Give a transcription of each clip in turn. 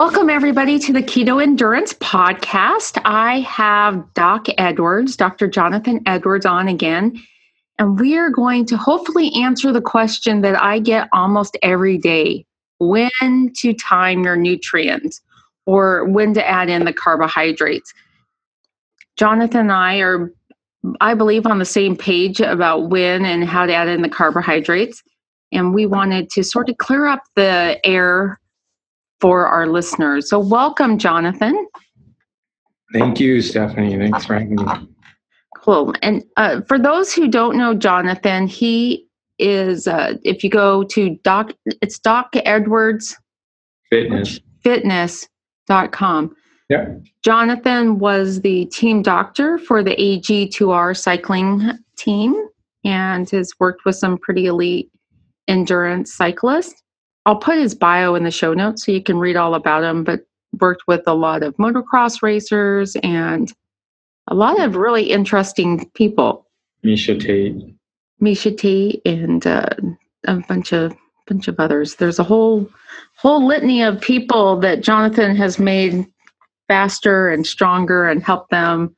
Welcome, everybody, to the Keto Endurance Podcast. I have Doc Edwards, Dr. Jonathan Edwards, on again, and we are going to hopefully answer the question that I get almost every day when to time your nutrients or when to add in the carbohydrates. Jonathan and I are, I believe, on the same page about when and how to add in the carbohydrates. And we wanted to sort of clear up the air for our listeners. So, welcome, Jonathan. Thank you, Stephanie. Thanks for having me. Cool. And uh, for those who don't know Jonathan, he is, uh, if you go to Doc, it's Doc Edwards Fitness. Fitness.com. Yeah. Jonathan was the team doctor for the AG2R cycling team and has worked with some pretty elite endurance cyclists. I'll put his bio in the show notes so you can read all about him, but worked with a lot of motocross racers and a lot of really interesting people. Miesha Tate. Miesha Tate and uh, a bunch of bunch of others. There's a whole whole litany of people that Jonathan has made faster and stronger and helped them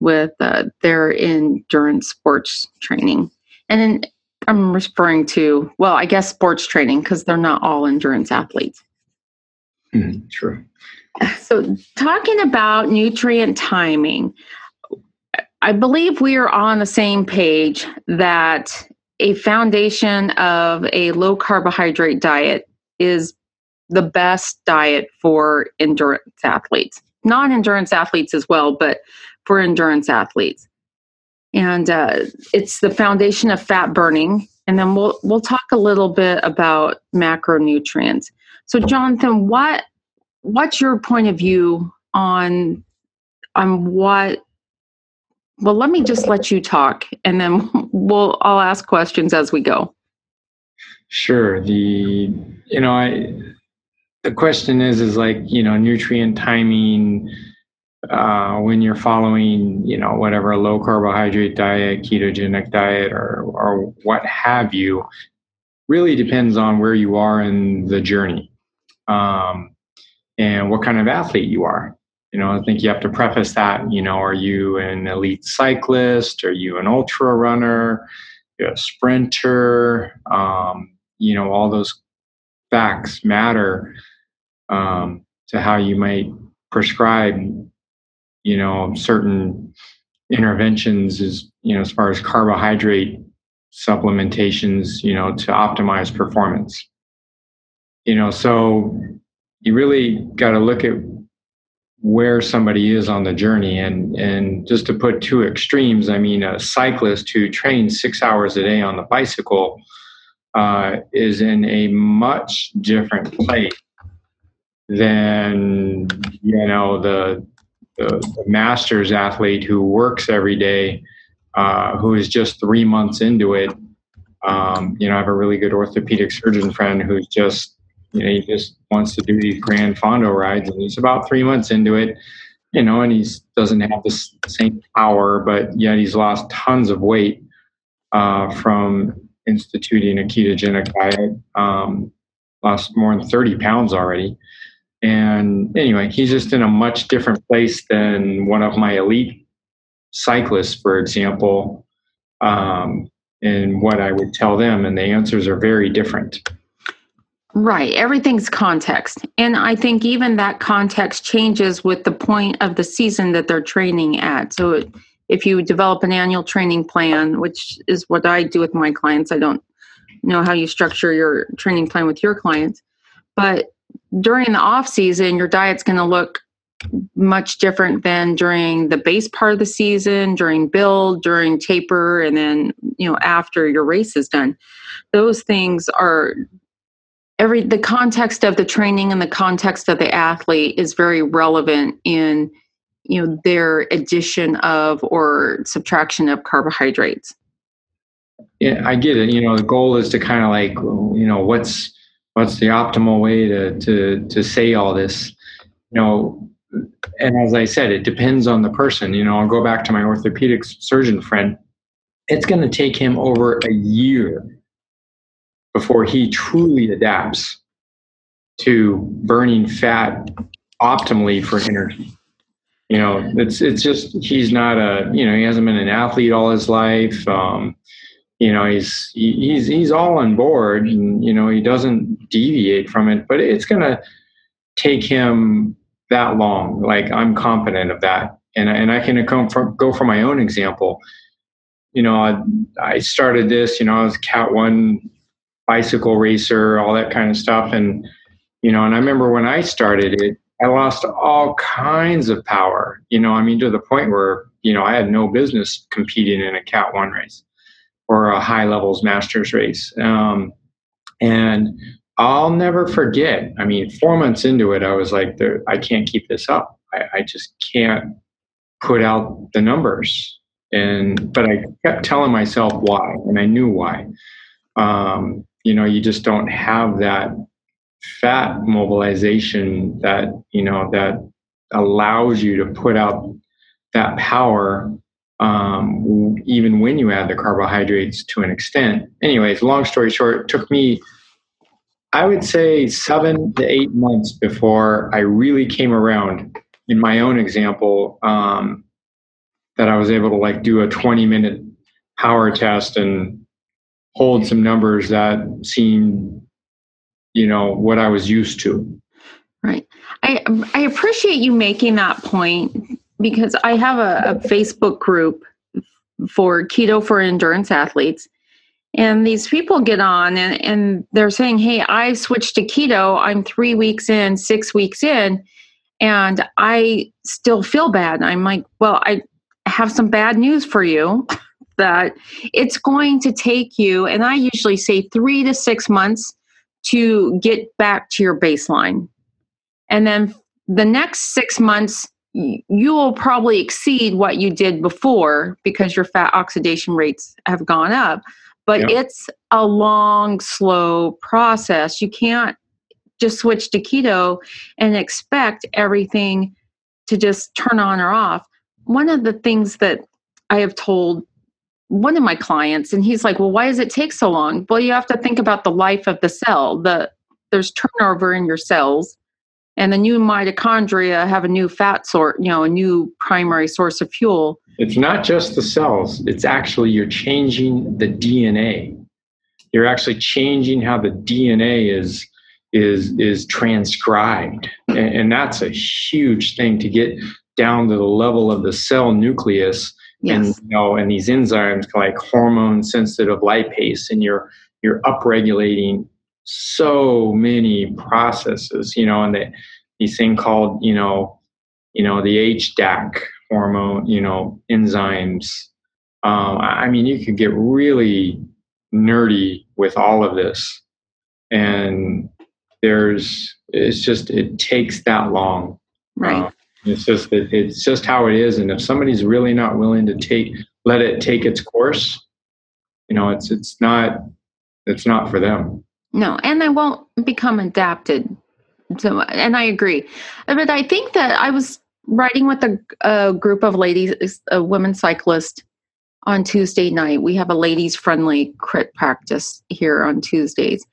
with uh, their endurance sports training. And in, I'm referring to, well, I guess sports training because they're not all endurance athletes. Mm, true. So, talking about nutrient timing, I believe we are on the same page that a foundation of a low carbohydrate diet is the best diet for endurance athletes, non endurance athletes as well, but for endurance athletes and uh, it's the foundation of fat burning. And then we'll we'll talk a little bit about macronutrients. So, Jonathan, what what's your point of view on on what? Well, let me just let you talk, and then we'll I'll ask questions as we go. Sure. The you know I the question is is like you know nutrient timing uh, when you're following, you know, whatever low carbohydrate diet, ketogenic diet, or or what have you, really depends on where you are in the journey, um, and what kind of athlete you are. You know, I think you have to preface that. You know, are you an elite cyclist? Are you an ultra runner? You're a sprinter? Um, you know, all those facts matter um, to how you might prescribe you know certain interventions is you know as far as carbohydrate supplementations you know to optimize performance. You know so you really got to look at where somebody is on the journey and and just to put two extremes i mean a cyclist who trains six hours a day on the bicycle uh, is in a much different place than you know the the, the masters athlete who works every day, uh, who is just three months into it. Um, you know, I have a really good orthopedic surgeon friend who's just, you know, he just wants to do these grand fondo rides, and he's about three months into it. You know, and he doesn't have the same power, but yet he's lost tons of weight uh, from instituting a ketogenic diet. Um, lost more than 30 pounds already. And anyway, he's just in a much different place than one of my elite cyclists, for example, um, and what I would tell them. And the answers are very different. Right. Everything's context. And I think even that context changes with the point of the season that they're training at. So if you develop an annual training plan, which is what I do with my clients, I don't know how you structure your training plan with your clients, but during the off season, your diet's going to look much different than during the base part of the season, during build, during taper, and then you know after your race is done. Those things are every the context of the training and the context of the athlete is very relevant in you know their addition of or subtraction of carbohydrates. Yeah, I get it. You know, the goal is to kind of like you know what's what's the optimal way to to to say all this you know and as i said it depends on the person you know i'll go back to my orthopedic surgeon friend it's going to take him over a year before he truly adapts to burning fat optimally for energy. You know, it's it's just he's not a you know he hasn't been an athlete all his life. Um, you know, he's he's he's all on board, and you know he doesn't deviate from it. But it's gonna take him that long. Like I'm confident of that, and and I can come from go from my own example. You know, I, I started this. You know, I was Cat One bicycle racer, all that kind of stuff, and you know, and I remember when I started it, I lost all kinds of power. You know, I mean, to the point where you know I had no business competing in a Cat One race or a high levels masters race. Um, and I'll never forget. I mean, four months into it, I was like, I can't keep this up. I, I just can't put out the numbers. And but I kept telling myself why, and I knew why. Um, you know, you just don't have that fat mobilization that you know that allows you to put out that power um, even when you add the carbohydrates to an extent. Anyways, long story short, took me, I would say, seven to eight months before I really came around in my own example um, that I was able to like do a 20 minute power test and hold some numbers that seemed you know what i was used to right i i appreciate you making that point because i have a, a facebook group for keto for endurance athletes. And these people get on and, and they're saying hey i switched to keto. I'm three weeks in six weeks in and i still feel bad. I'm like well i have some bad news for you that it's going to take you and i usually say three to six months to get back to your baseline. And then the next six months, you will probably exceed what you did before because your fat oxidation rates have gone up. But yep. it's a long, slow process. You can't just switch to keto and expect everything to just turn on or off. One of the things that I have told one of my clients and he's like well why does it take so long well you have to think about the life of the cell the there's turnover in your cells and the new mitochondria have a new fat sort you know a new primary source of fuel. It's not just the cells it's actually you're changing the dna you're actually changing how the dna is is is transcribed. And, and that's a huge thing to get down to the level of the cell nucleus Yes. And you know, and these enzymes like hormone sensitive lipase, and you're you're upregulating so many processes, you know, and the, these thing called, you know, you know, the HDAC hormone, you know, enzymes. Um, I mean, you could get really nerdy with all of this. And there's, it's just, it takes that long. Right. Um, it's just it's just how it is, and if somebody's really not willing to take let it take its course, you know, it's it's not it's not for them. No, and they won't become adapted. So, and I agree, uh, but I think that I was riding with a, a group of ladies, a women cyclist, on Tuesday night. We have a ladies friendly crit practice here on Tuesdays.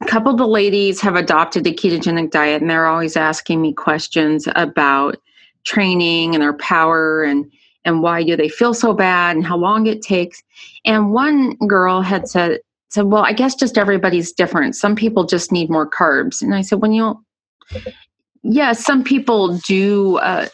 A couple of the ladies have adopted a ketogenic diet and they're always asking me questions about training and their power and and why do they feel so bad and how long it takes. And one girl had said said, Well, I guess just everybody's different. Some people just need more carbs. And I said, When you yeah, some people do uh,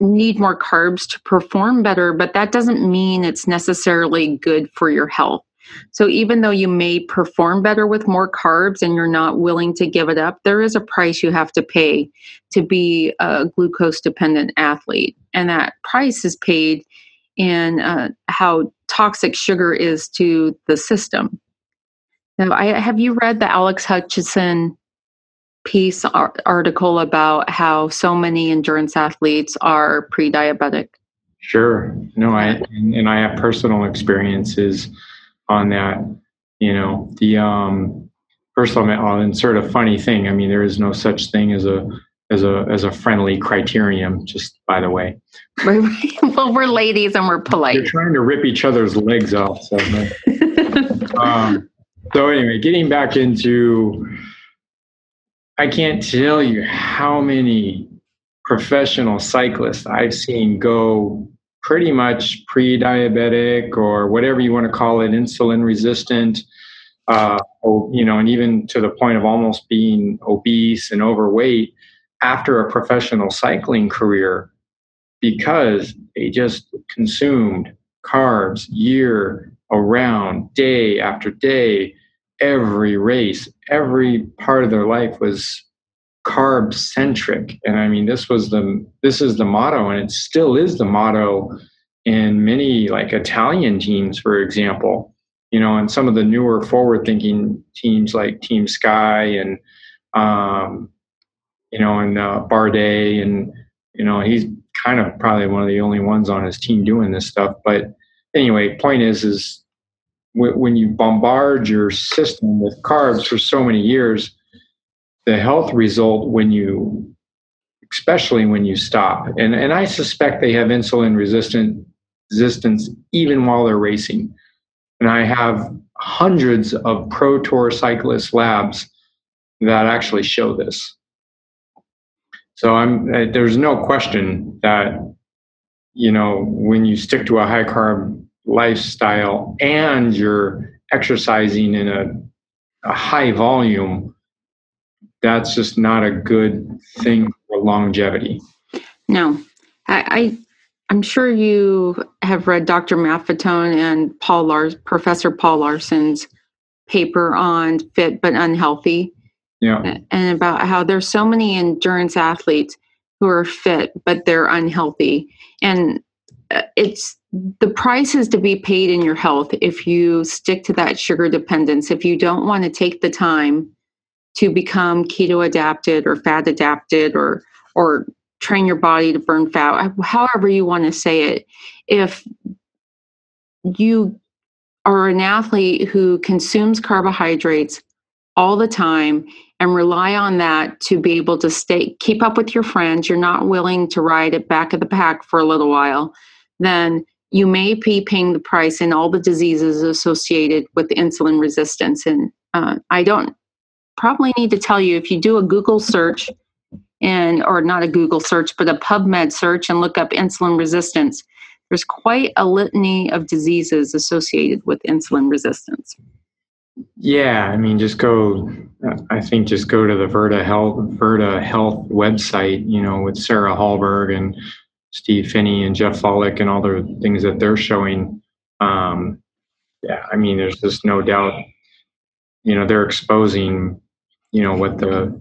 need more carbs to perform better, but that doesn't mean it's necessarily good for your health. So even though you may perform better with more carbs and you're not willing to give it up, there is a price you have to pay to be a glucose dependent athlete. And that price is paid in uh, how toxic sugar is to the system. Now, I, have you read the Alex Hutchinson piece article about how so many endurance athletes are pre-diabetic? Sure. No, I and, and I have personal experiences on that. You know, the um, first of all, I'll insert a funny thing. I mean, there is no such thing as a as a as a friendly criterium. Just by the way, well, we're ladies and we're polite. We're trying to rip each other's legs off. So, um, so anyway, getting back into I can't tell you how many professional cyclists I've seen go pretty much pre-diabetic or whatever you want to call it, insulin resistant, uh, or, you know, and even to the point of almost being obese and overweight after a professional cycling career because they just consumed carbs year around, day after day, every race, every part of their life was carb centric and i mean this was the this is the motto and it still is the motto in many like italian teams for example. You know and some of the newer forward thinking teams like team sky and um you know and uh, bardet and you know he's kind of probably one of the only ones on his team doing this stuff. But anyway point is is when you bombard your system with carbs for so many years the health result when you especially when you stop. And and i suspect they have insulin resistant resistance even while they're racing. And i have hundreds of pro tour cyclist labs that actually show this. So i'm there's no question that you know when you stick to a high carb lifestyle and you're exercising in a, a high volume that's just not a good thing for longevity. No, I, I I'm sure you have read Dr. Maffetone and Paul Lars, Professor Paul Laursen's paper on fit but unhealthy. Yeah. And about how there's so many endurance athletes who are fit but they're unhealthy. And uh, it's the price is to be paid in your health if you stick to that sugar dependence. If you don't want to take the time to become keto adapted or fat adapted or or train your body to burn fat however you want to say it if you are an athlete who consumes carbohydrates all the time and rely on that to be able to stay keep up with your friends you're not willing to ride at back of the pack for a little while then you may be paying the price in all the diseases associated with insulin resistance and uh, i don't probably need to tell you if you do a Google search and or not a Google search, but a PubMed search and look up insulin resistance, there's quite a litany of diseases associated with insulin resistance. Yeah, I mean, just go. I think just go to the Virta Health Virta Health website. You know, with Sarah Hallberg and Steve Phinney and Jeff Volek and all the things that they're showing. Um, yeah, I mean, there's just no doubt. You know, they're exposing you know what the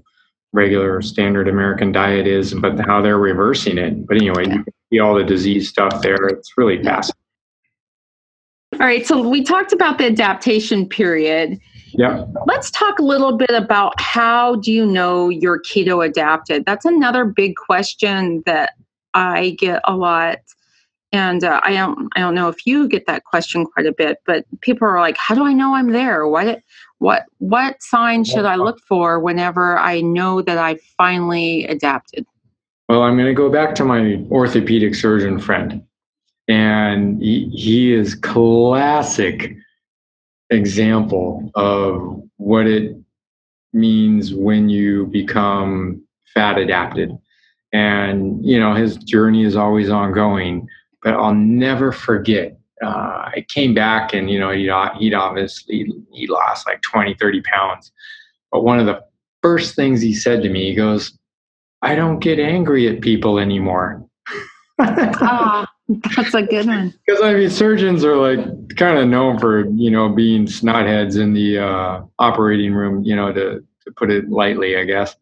regular standard American diet is, but how they're reversing it. But anyway, you can see all the disease stuff there. It's really fascinating. All right, so we talked about the adaptation period. Yeah. Let's talk a little bit about how do you know you're keto adapted? That's another big question that I get a lot. And uh, I don't, I don't know if you get that question quite a bit, but people are like, "How do I know I'm there? What, what what signs should I look for whenever I know that I finally adapted? Well, I'm going to go back to my orthopedic surgeon friend, and he, he is classic example of what it means when you become fat adapted. And you know his journey is always ongoing, but I'll never forget uh, I came back and, you know, he'd, he'd obviously, he lost like 20, 30 pounds. But one of the first things he said to me, he goes, I don't get angry at people anymore. ah, that's a good one. Because I mean, surgeons are like kind of known for you know being snotheads in the uh, operating room, you know, to to put it lightly, I guess.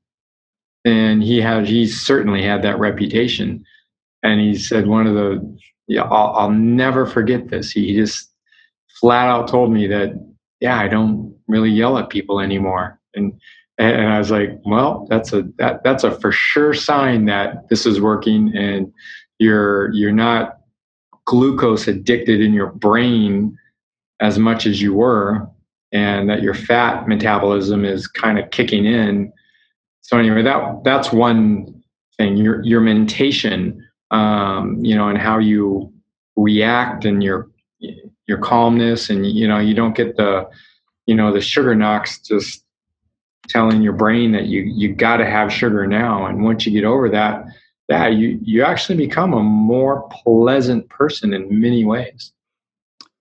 And he had he certainly had that reputation. And he said one of the yeah, I'll, I'll never forget this. He just flat out told me that, yeah, I don't really yell at people anymore. And and I was like, well, that's a that that's a for sure sign that this is working and you're you're not glucose addicted in your brain as much as you were and that your fat metabolism is kind of kicking in. So anyway, that that's one thing. Your your mentation um, you know, and how you react and your your calmness, and you know, you don't get the you know the sugar knocks just telling your brain that you you got to have sugar now and once you get over that that you you actually become a more pleasant person in many ways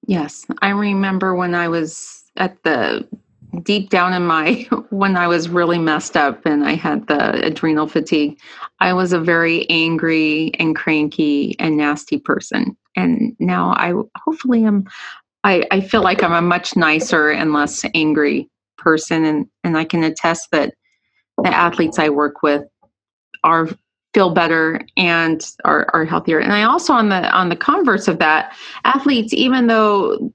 yes i remember when i was at the deep down in my when i was really messed up and i had the adrenal fatigue i was a very angry and cranky and nasty person and now i hopefully am i i feel like i'm a much nicer and less angry person and and I can attest that the athletes I work with are feel better and are, are healthier. And I also on the on the converse of that, athletes, even though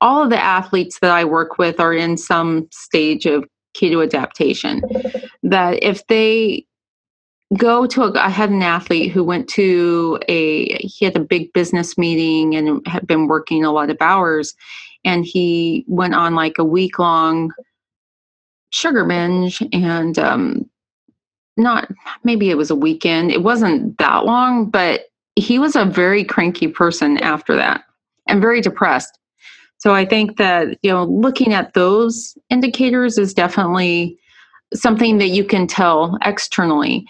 all of the athletes that I work with are in some stage of keto adaptation, that if they go to a, I had an athlete who went to a he had a big business meeting and had been working a lot of hours and he went on like a week long sugar binge and um not maybe it was a weekend it wasn't that long but he was a very cranky person after that and very depressed so i think that you know looking at those indicators is definitely something that you can tell externally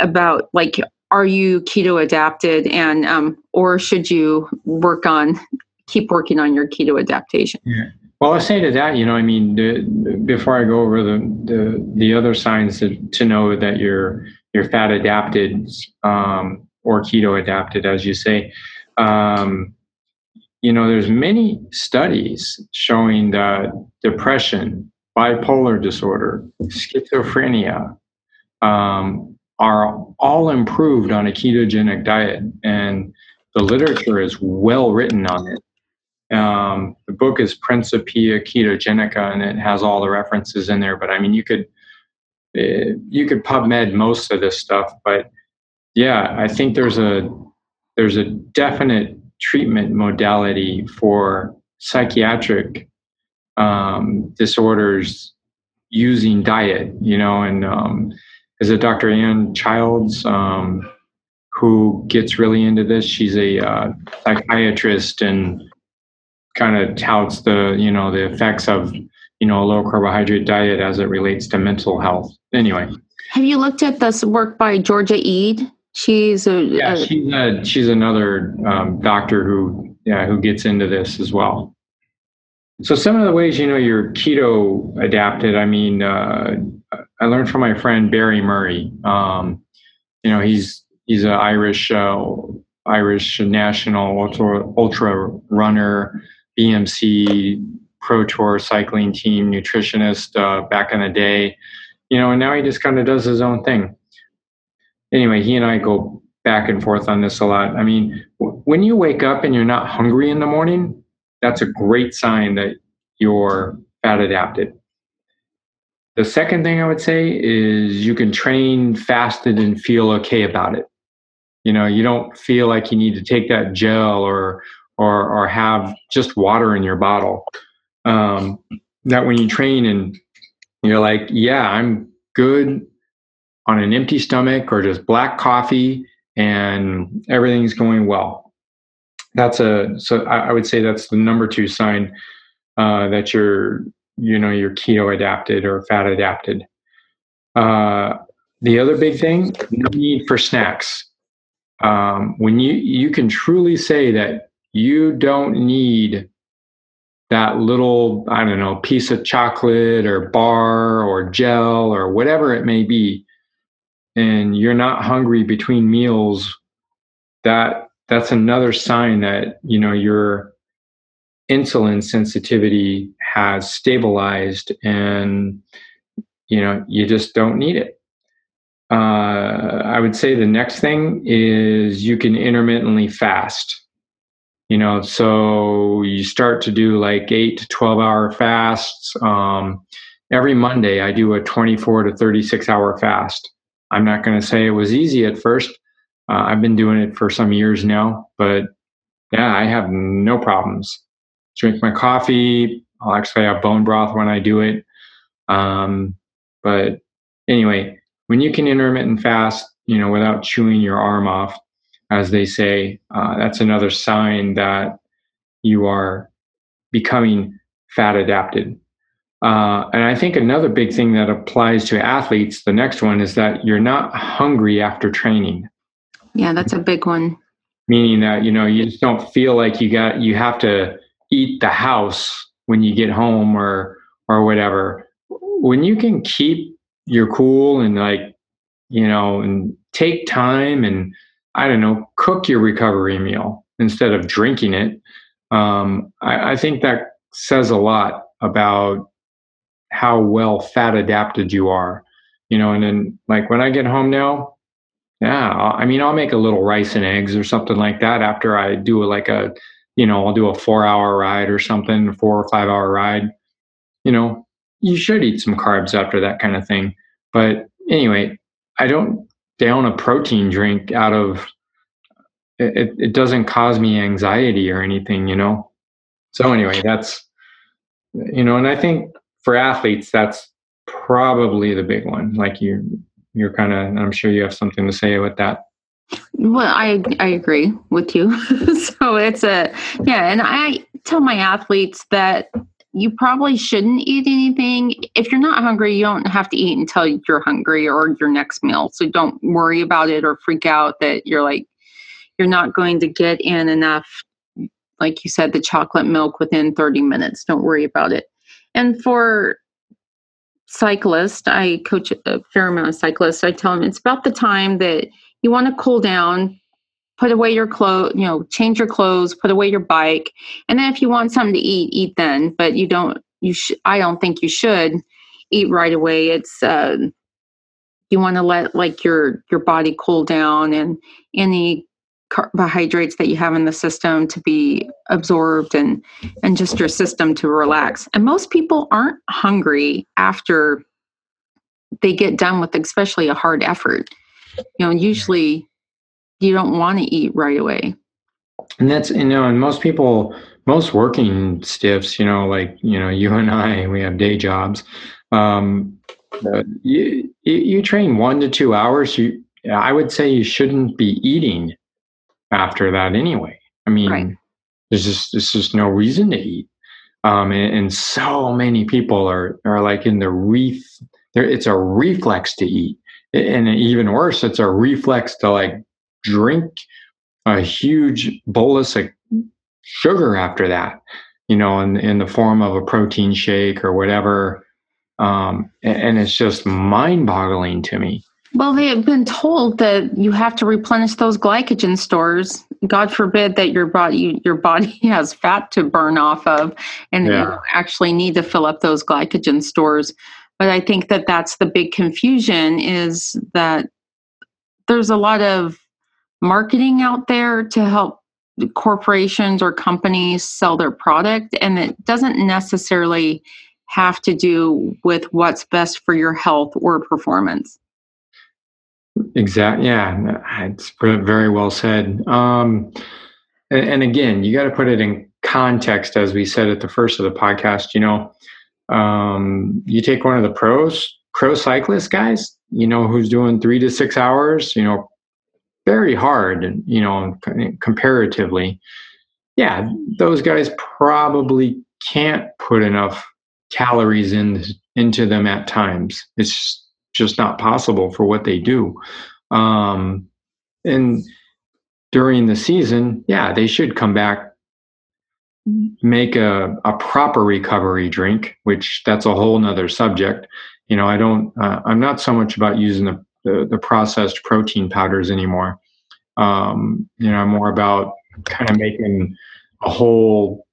about like are you keto adapted and um, or should you work on keep working on your keto adaptation yeah. well i'll say to that you know i mean the, before i go over the the, the other signs to, to know that you're you're fat adapted um, or keto adapted as you say um, you know there's many studies showing that depression bipolar disorder schizophrenia um, are all improved on a ketogenic diet, and the literature is well written on it. Um, the book is Principia Ketogenica, and it has all the references in there. But I mean, you could uh, you could PubMed most of this stuff, but yeah, I think there's a there's a definite treatment modality for psychiatric um, disorders using diet, you know, and um, is it Dr. Ann Childers um, who gets really into this. She's a uh, psychiatrist and kind of touts the you know the effects of you know a low carbohydrate diet as it relates to mental health. Anyway, have you looked at this work by Georgia Ede? She's a yeah, a, she's a, she's another um, doctor who yeah who gets into this as well. So some of the ways you know you're keto adapted. I mean, uh, I learned from my friend Barry Murray. Um, you know, he's he's an Irish uh, Irish national ultra ultra runner, BMC Pro Tour cycling team nutritionist uh, back in the day. You know, and now he just kind of does his own thing. Anyway, he and I go back and forth on this a lot. I mean, w- when you wake up and you're not hungry in the morning, that's a great sign that you're fat adapted. The second thing I would say is you can train fasted and feel okay about it. You know, you don't feel like you need to take that gel or or or have just water in your bottle. Um, that when you train and you're like, yeah, I'm good on an empty stomach or just black coffee and everything's going well. That's a so I, would say that's the number two sign uh, that you're you know you're keto adapted or fat adapted. Uh, the other big thing, no need for snacks. Um, when you you can truly say that you don't need that little I don't know piece of chocolate or bar or gel or whatever it may be, and you're not hungry between meals. That that's another sign that you know you're insulin sensitivity has stabilized and you know you just don't need it. Uh, i would say the next thing is you can intermittently fast. You know so you start to do like 8 to 12 hour fasts. Um, every monday i do a 24 to 36 hour fast i'm not going to say it was easy at first uh, i've been doing it for some years now but yeah i have no problems drink my coffee. I'll actually have bone broth when I do it. Um, but anyway, when you can intermittent fast, you know, without chewing your arm off, as they say, uh, that's another sign that you are becoming fat adapted. Uh, and I think another big thing that applies to athletes, the next one is that you're not hungry after training. Yeah, that's a big one. Meaning that, you know, you just don't feel like you got, you have to eat the house when you get home or, or whatever. When you can keep your cool and like, you know, and take time and I don't know, cook your recovery meal instead of drinking it. Um, I, I think that says a lot about how well fat adapted you are you know and then like when i get home now yeah i mean i'll make a little rice and eggs or something like that after i do like a you know i'll do a four hour ride or something four or five hour ride. You know you should eat some carbs after that kind of thing. But anyway i don't down a protein drink out of it, it doesn't cause me anxiety or anything you know? So anyway that's you know and i think for athletes, that's probably the big one. Like you, you're kind of. I'm sure you have something to say with that. Well, I I agree with you. so it's a yeah, and I tell my athletes that you probably shouldn't eat anything. If you're not hungry, you don't have to eat until you're hungry or your next meal. So don't worry about it or freak out that you're like you're not going to get in enough like you said the chocolate milk within 30 minutes. Don't worry about it. And for cyclists, I coach a fair amount of cyclists. I tell them it's about the time that you want to cool down, put away your clothes, you know, change your clothes, put away your bike, and then if you want something to eat, eat then. But you don't. You should. I don't think you should eat right away. It's uh, you want to let like your your body cool down and any carbohydrates that you have in the system to be absorbed and and just your system to relax. And most people aren't hungry after they get done with especially a hard effort. You know usually you don't want to eat right away. And that's you know and most people most working stiffs you know like you know you and i we have day jobs um you, you train one to two hours you i would say you shouldn't be eating after that anyway. I mean, right. there's just there's just no reason to eat. Um, and, and, so many people are are like in the reef. There, it's a reflex to eat, and even worse, it's a reflex to like drink a huge bolus of sugar after that. You know, in in the form of a protein shake or whatever. Um, and, and it's just mind-boggling to me. Well, they have been told that you have to replenish those glycogen stores. God forbid that your body your body has fat to burn off of, and yeah. you actually need to fill up those glycogen stores. But I think that that's the big confusion is that there's a lot of marketing out there to help corporations or companies sell their product, and it doesn't necessarily have to do with what's best for your health or performance. Exactly. Yeah, it's very well said. Um, and, and, again, you got to put it in context, as we said at the first of the podcast. You know, um, you take one of the pros, pro cyclist guys. You know, who's doing three to six hours. You know, very hard. You know, comparatively. Yeah, those guys probably can't put enough calories in into them at times. It's just not possible for what they do. Um, and during the season, yeah, they should come back, make a, a proper recovery drink, which that's a whole nother subject. You know, I don't, uh, I'm not so much about using the, the, the processed protein powders anymore. Um, you know, I'm more about kind of making a whole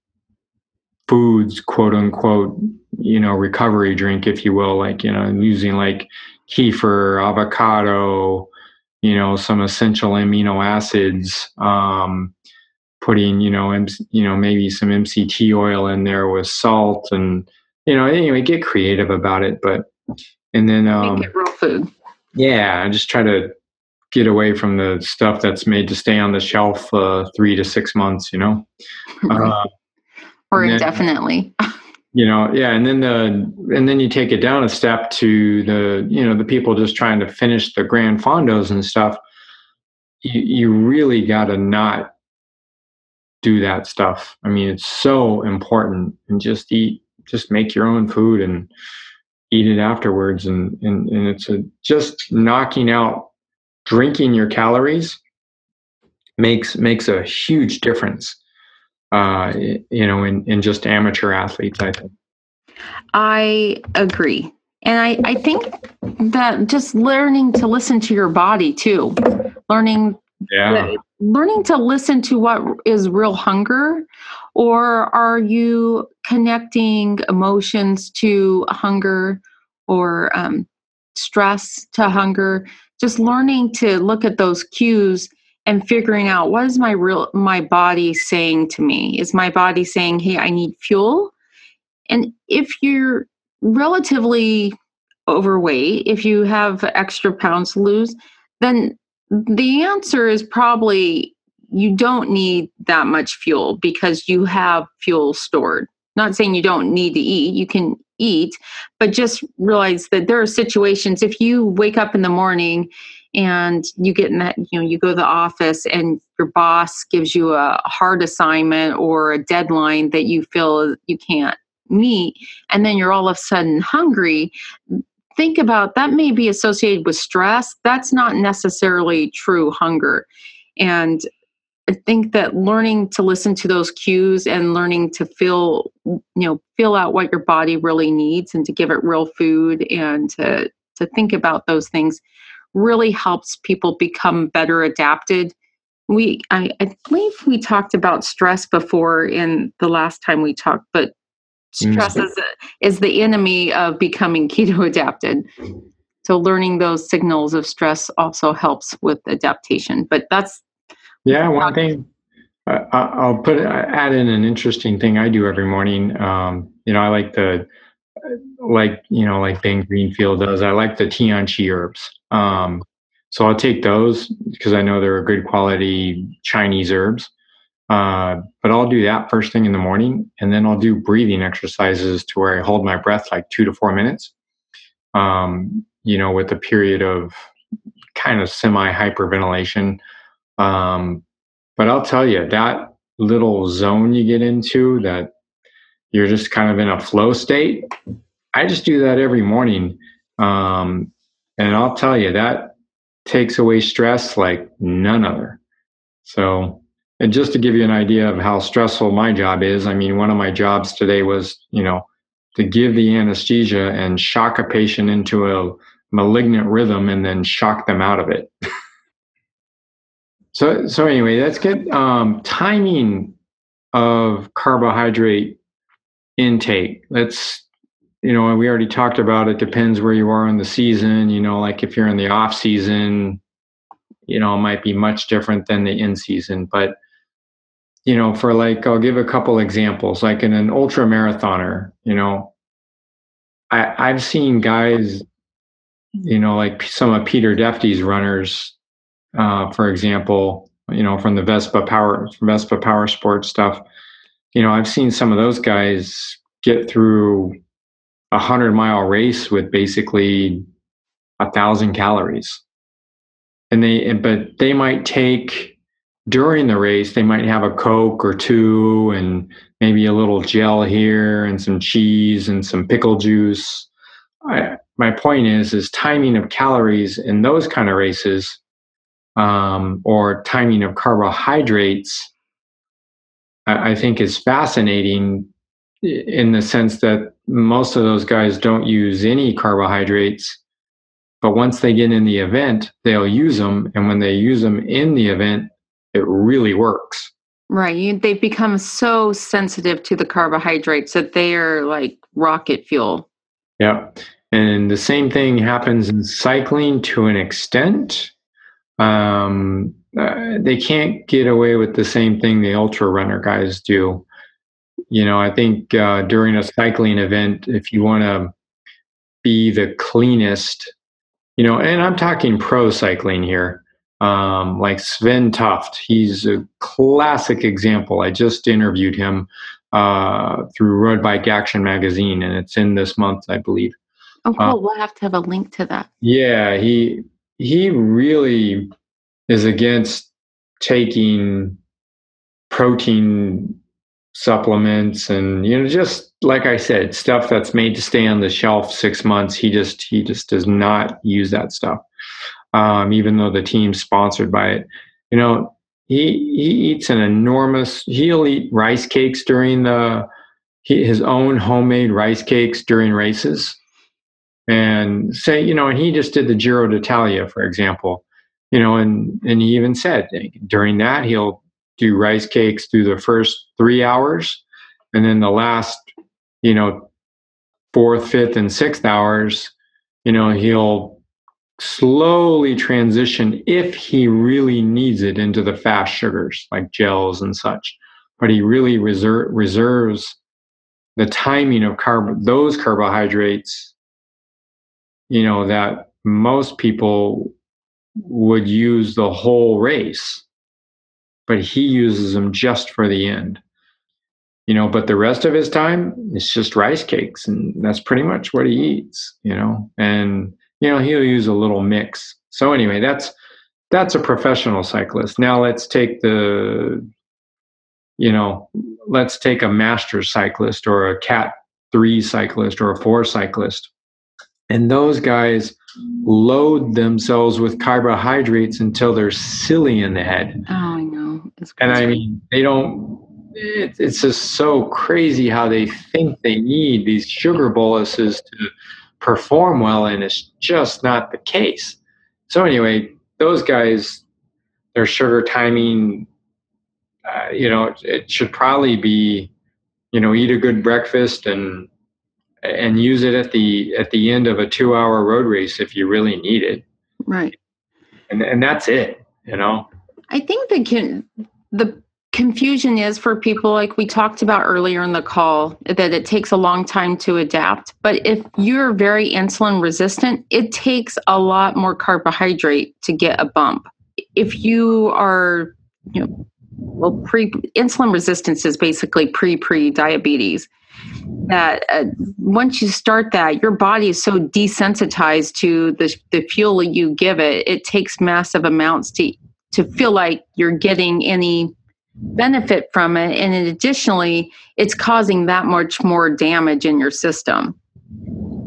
foods, quote unquote, you know, recovery drink, if you will, like, you know, using like kefir, avocado, you know, some essential amino acids, um, putting, you know, M- you know, maybe some MCT oil in there with salt and, you know, anyway, get creative about it. But, and then, um, Make it real food. Yeah, I just try to get away from the stuff that's made to stay on the shelf uh, three to six months, you know, uh, or indefinitely. you know yeah and then the and then you take it down a step to the you know the people just trying to finish the grand fondos and stuff you, you really got to not do that stuff i mean it's so important and just eat just make your own food and eat it afterwards. And, and, and it's a, just knocking out drinking your calories makes, makes a huge difference. Uh, you know, in, in just amateur athletes, I think. I agree. And I, I think that just learning to listen to your body too, learning yeah. learning to listen to what is real hunger, or are you connecting emotions to hunger or um, stress to hunger? Just learning to look at those cues and figuring out what is my real my body saying to me is my body saying hey i need fuel and if you're relatively overweight, if you have extra pounds to lose, then the answer is probably you don't need that much fuel because you have fuel stored. Not saying you don't need to eat, you can eat, but just realize that there are situations if you wake up in the morning and you get in that, you know, you go to the office and your boss gives you a hard assignment or a deadline that you feel you can't meet and then you're all of a sudden hungry think about that may be associated with stress. That's not necessarily true hunger. And i think that learning to listen to those cues and learning to feel you know feel out what your body really needs and to give it real food and to to think about those things really helps people become better adapted. We I, I believe we talked about stress before in the last time we talked but stress mm-hmm. is, is the enemy of becoming keto adapted. So learning those signals of stress also helps with adaptation but that's yeah one thing uh, i'll put add in an interesting thing i do every morning um, you know i like the like you know like ben greenfield does i like the TianChi herbs um, so i'll take those because i know they're a good quality chinese herbs uh, but I'll do that first thing in the morning, and then I'll do breathing exercises to where I hold my breath like two to four minutes. Um, you know, with a period of kind of semi hyperventilation. Um, but I'll tell you that little zone you get into that you're just kind of in a flow state. I just do that every morning. Um, and I'll tell you that takes away stress like none other. So and just to give you an idea of how stressful my job is, I mean, one of my jobs today was, you know, to give the anesthesia and shock a patient into a malignant rhythm and then shock them out of it. so, so anyway, let's get um, timing of carbohydrate intake. Let's, you know, we already talked about it. Depends where you are in the season. You know, like if you're in the off season, you know, it might be much different than the in season. But you know, for like, I'll give a couple examples. Like in an ultra marathoner, you know, I, I've seen guys, you know, like some of Peter Defty's runners, uh, for example, you know, from the Vespa Power Vespa Power Sports stuff. You know, I've seen some of those guys get through a hundred mile race with basically a thousand calories, and they but they might take during the race, they might have a Coke or two and maybe a little gel here and some cheese and some pickle juice. I, my point is, is timing of calories in those kind of races um, or timing of carbohydrates, I, I think is fascinating in the sense that most of those guys don't use any carbohydrates but once they get in the event they'll use them and when they use them in the event it really works. Right. They've become so sensitive to the carbohydrates that they are like rocket fuel. Yeah. And the same thing happens in cycling to an extent. Um, uh, they can't get away with the same thing the ultra runner guys do. You know, I think uh, during a cycling event, if you want to be the cleanest, you know, and I'm talking pro cycling here, um, like Svein Tuft. He's a classic example. I just interviewed him uh, through Road Bike Action magazine, and it's in this month, I believe. Oh, cool. Uh, we'll have to have a link to that. Yeah, he he really is against taking protein supplements and you know just like I said, stuff that's made to stay on the shelf six months. He just he just does not use that stuff, um, even though the team's sponsored by it. You know, he he eats an enormous. He'll eat rice cakes during the he, his own homemade rice cakes during races, and say you know, and he just did the Giro d'Italia, for example. You know, and and he even said during that he'll do rice cakes through the first three hours and then the last you know fourth fifth and sixth hours you know he'll slowly transition if he really needs it into the fast sugars like gels and such. But he really reserve, reserves the timing of carb those carbohydrates you know that most people would use the whole race but he uses them just for the end. You know but the rest of his time it's just rice cakes and that's pretty much what he eats you know? And you know he'll use a little mix. So anyway that's that's a professional cyclist. Now let's take the you know let's take a master cyclist or a cat 3 cyclist or a 4 cyclist. And those guys load themselves with carbohydrates until they're silly in the head. Oh i know. And i mean they don't it, it's just so crazy how they think they need these sugar boluses to perform well, and it's just not the case. So anyway, those guys, their sugar timing, uh, you know, it should probably be, you know, eat a good breakfast and and use it at the at the end of a two hour road race if you really need it. Right. And and that's it. You know. I think the can the confusion is for people like we talked about earlier in the call that it takes a long time to adapt but if you're very insulin resistant it takes a lot more carbohydrate to get a bump if you are you know well pre insulin resistance is basically pre pre diabetes that uh, once you start that your body is so desensitized to the, the fuel you give it it takes massive amounts to to feel like you're getting any benefit from it. And additionally it's causing that much more damage in your system.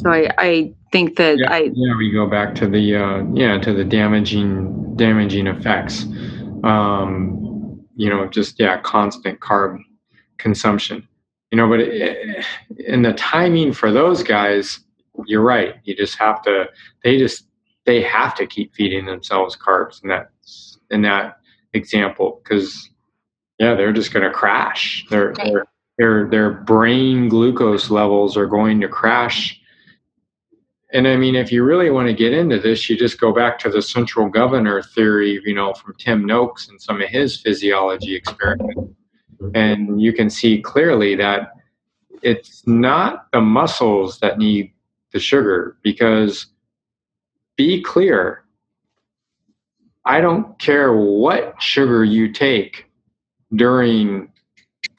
So i, I think that yeah, i yeah we go back to the uh, yeah to the damaging damaging effects. Um you know just yeah constant carb consumption you know but it, eh, in the timing for those guys you're right you just have to they just they have to keep feeding themselves carbs in that in that example because yeah, they're just going to crash. Their their their their brain glucose levels are going to crash. And I mean, if you really want to get into this, you just go back to the central governor theory, you know, from Tim Noakes and some of his physiology experiments. And you can see clearly that it's not the muscles that need the sugar because be clear, I don't care what sugar you take during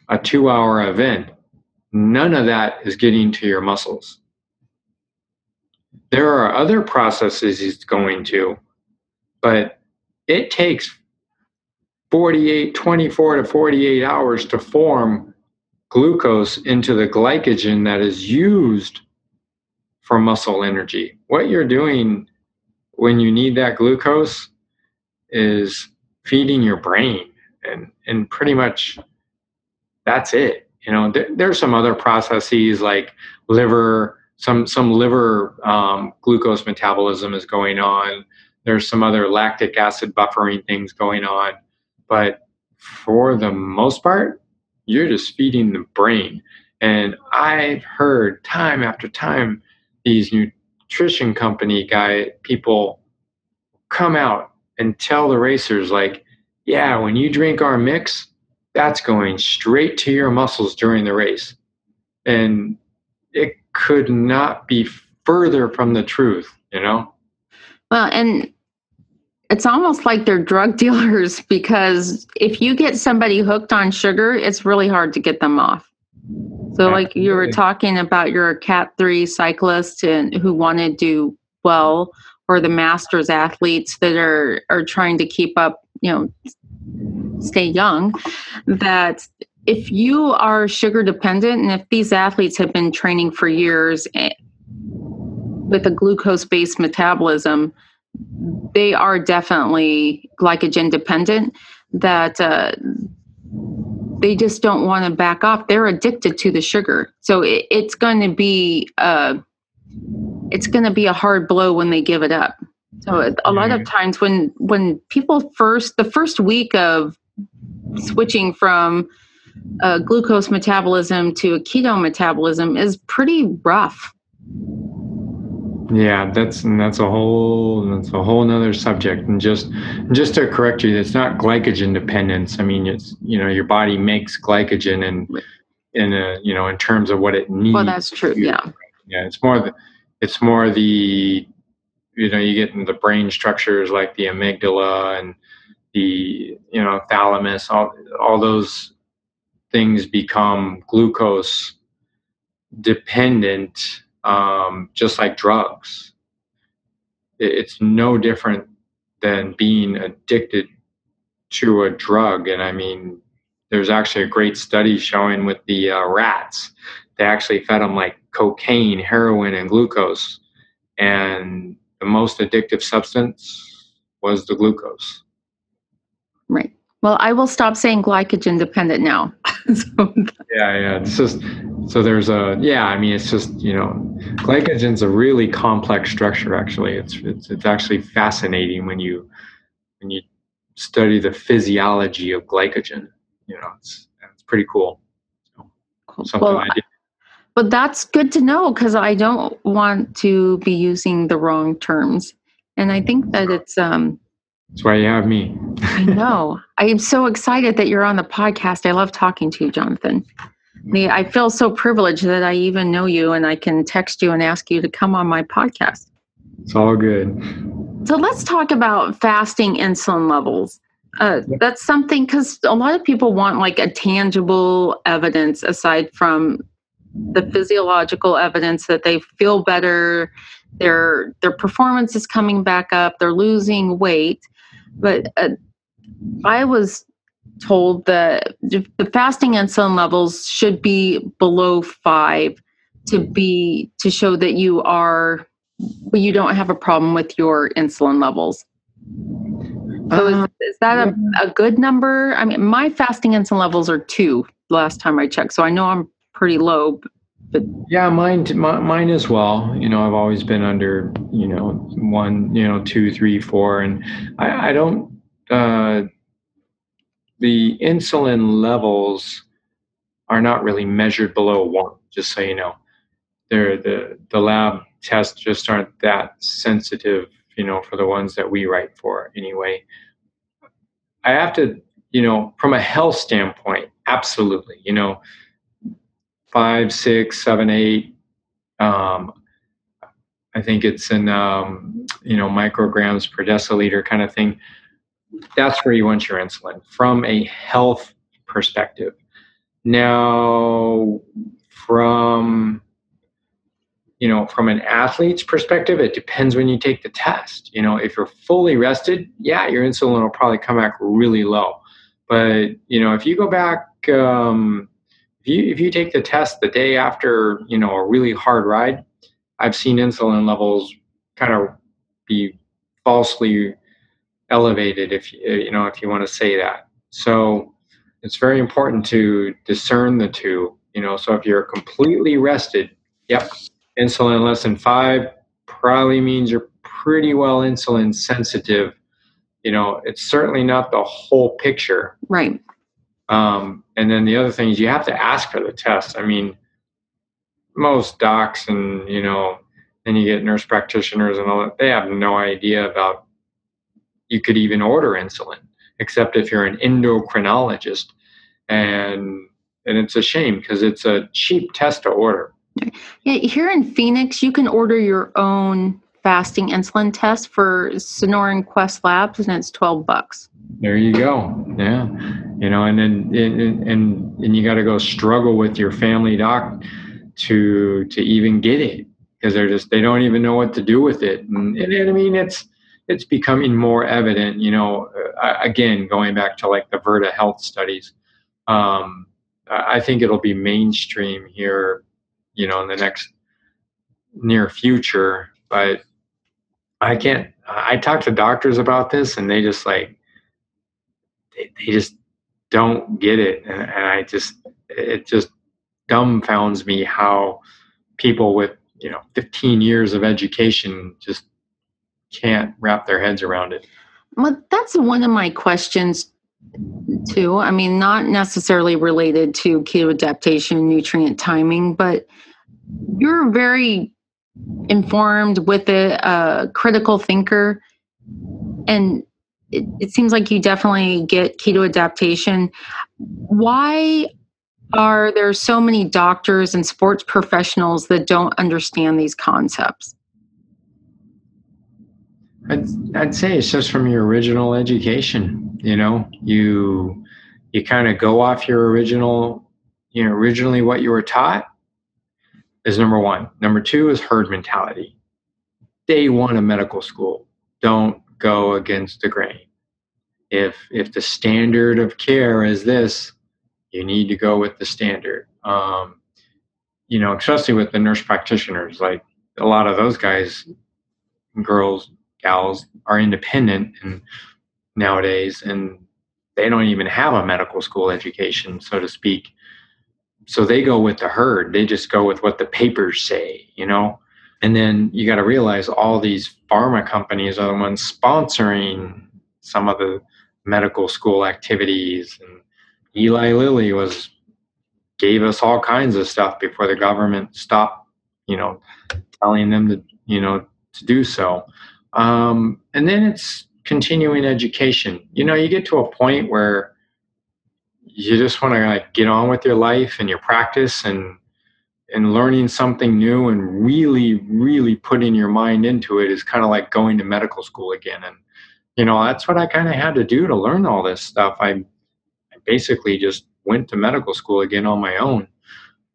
a two hour event, none of that is getting to your muscles. There are other processes it's going to, but it takes 48, 24 to 48 hours to form glucose into the glycogen that is used for muscle energy. What you're doing when you need that glucose is feeding your brain and and pretty much that's it. You know, there, there's some other processes like liver, some some liver um, glucose metabolism is going on. There's some other lactic acid buffering things going on, but for the most part, you're just feeding the brain. And I've heard time after time these nutrition company guy people come out and tell the racers like yeah, when you drink our mix, that's going straight to your muscles during the race. And it could not be further from the truth, you know? Well, and it's almost like they're drug dealers because if you get somebody hooked on sugar, it's really hard to get them off. So, like you were talking about your Cat 3 cyclist and who want to do well, or the masters athletes that are, are trying to keep up, you know, stay young that if you are sugar dependent and if these athletes have been training for years eh, with a glucose based metabolism, they are definitely glycogen dependent that uh, they just don't want to back off. They're addicted to the sugar. So it, it's going to be uh, it's going to be a hard blow when they give it up. So a lot of times when when people first the first week of switching from a glucose metabolism to a keto metabolism is pretty rough. Yeah, that's and that's a whole that's a whole another subject. And just just to correct you, it's not glycogen dependence. I mean, it's you know your body makes glycogen and in a you know in terms of what it needs. Well, that's true. Yeah. Yeah, it's more the it's more the you know you get into the brain structures like the amygdala and the you know thalamus. All all those things become glucose dependent um, just like drugs. It's no different than being addicted to a drug. And I mean, there's actually a great study showing with the uh, rats, they actually fed them like cocaine, heroin, and glucose. And the most addictive substance was the glucose. Right. Well, I will stop saying glycogen dependent now. so, yeah, yeah. It's just so there's a yeah. I mean, it's just you know, glycogen's a really complex structure. Actually, it's it's it's actually fascinating when you when you study the physiology of glycogen. You know, it's it's pretty cool. So, something well, I did. But that's good to know because I don't want to be using the wrong terms, and I think that it's um that's why you have me. I know. I am so excited that you're on the podcast. I love talking to you, Jonathan. I feel so privileged that I even know you and I can text you and ask you to come on my podcast. It's all good. So let's talk about fasting insulin levels. Uh, that's something because a lot of people want like a tangible evidence aside from the physiological evidence that they feel better, their their performance is coming back up, they're losing weight. But uh, I was told that the fasting insulin levels should be below five to be to show that you are you don't have a problem with your insulin levels. So is, uh, is that a, a good number? I mean, my fasting insulin levels are two last time I checked, so I know I'm pretty low. But yeah, mine mine as well. You know, I've always been under you know one, you know, two, three, four, and I, I don't. Uh, the insulin levels are not really measured below one. Just so you know, they're the the lab tests just aren't that sensitive. You know, for the ones that we write for anyway. I have to, you know, from a health standpoint, absolutely. You know, five, six, seven, eight. Um, I think it's in um, you know micrograms per deciliter kind of thing. That's where you want your insulin from a health perspective. Now, from you know from an athlete's perspective, it depends when you take the test. You know, if you're fully rested, yeah, your insulin will probably come back really low. But you know, if you go back um, if you if you take the test the day after you know a really hard ride, I've seen insulin levels kind of be falsely elevated if you know if you want to say that. So it's very important to discern the two. You know, so if you're completely rested, yep, insulin less than five probably means you're pretty well insulin sensitive. You know, it's certainly not the whole picture. Right. Um, and then the other thing is you have to ask for the test. I mean, most docs and you know, then you get nurse practitioners and all that. They have no idea about you could even order insulin, except if you're an endocrinologist, and and it's a shame because it's a cheap test to order. Yeah, here in Phoenix, you can order your own fasting insulin test for Sonoran Quest Labs, and it's twelve bucks. There you go. Yeah, you know, and then and and, and you got to go struggle with your family doc to to even get it because they're just they don't even know what to do with it. And, and, I mean, it's it's becoming more evident. You know, uh, again, going back to like the Virta Health studies. Um, I think it'll be mainstream here, you know, in the next near future. But I can't. I talk to doctors about this, and they just like they, just don't get it, and, and I just it just dumbfounds me how people with you know 15 years of education just can't wrap their heads around it. Well, that's one of my questions too. I mean, not necessarily related to keto adaptation nutrient timing, but you're very informed with it, a critical thinker, and it, it seems like you definitely get keto adaptation. Why are there so many doctors and sports professionals that don't understand these concepts? I'd, I'd say it's just from your original education. You know, you you kind of go off your original, you know, originally what you were taught is number one. Number two is herd mentality. Day one of medical school, don't go against the grain. If if the standard of care is this, you need to go with the standard. Um, you know, especially with the nurse practitioners, like a lot of those guys, girls, gals are independent and nowadays and they don't even have a medical school education so to speak so they go with the herd they just go with what the papers say you know and then you got to realize all these pharma companies are the ones sponsoring some of the medical school activities and eli lilly was gave us all kinds of stuff before the government stopped you know telling them to you know to do so um, and then it's continuing education. You know, you get to a point where you just want to like get on with your life and your practice and and learning something new and really really putting your mind into it is kind of like going to medical school again. And you know that's what i kind of had to do to learn all this stuff. I, I basically just went to medical school again on my own.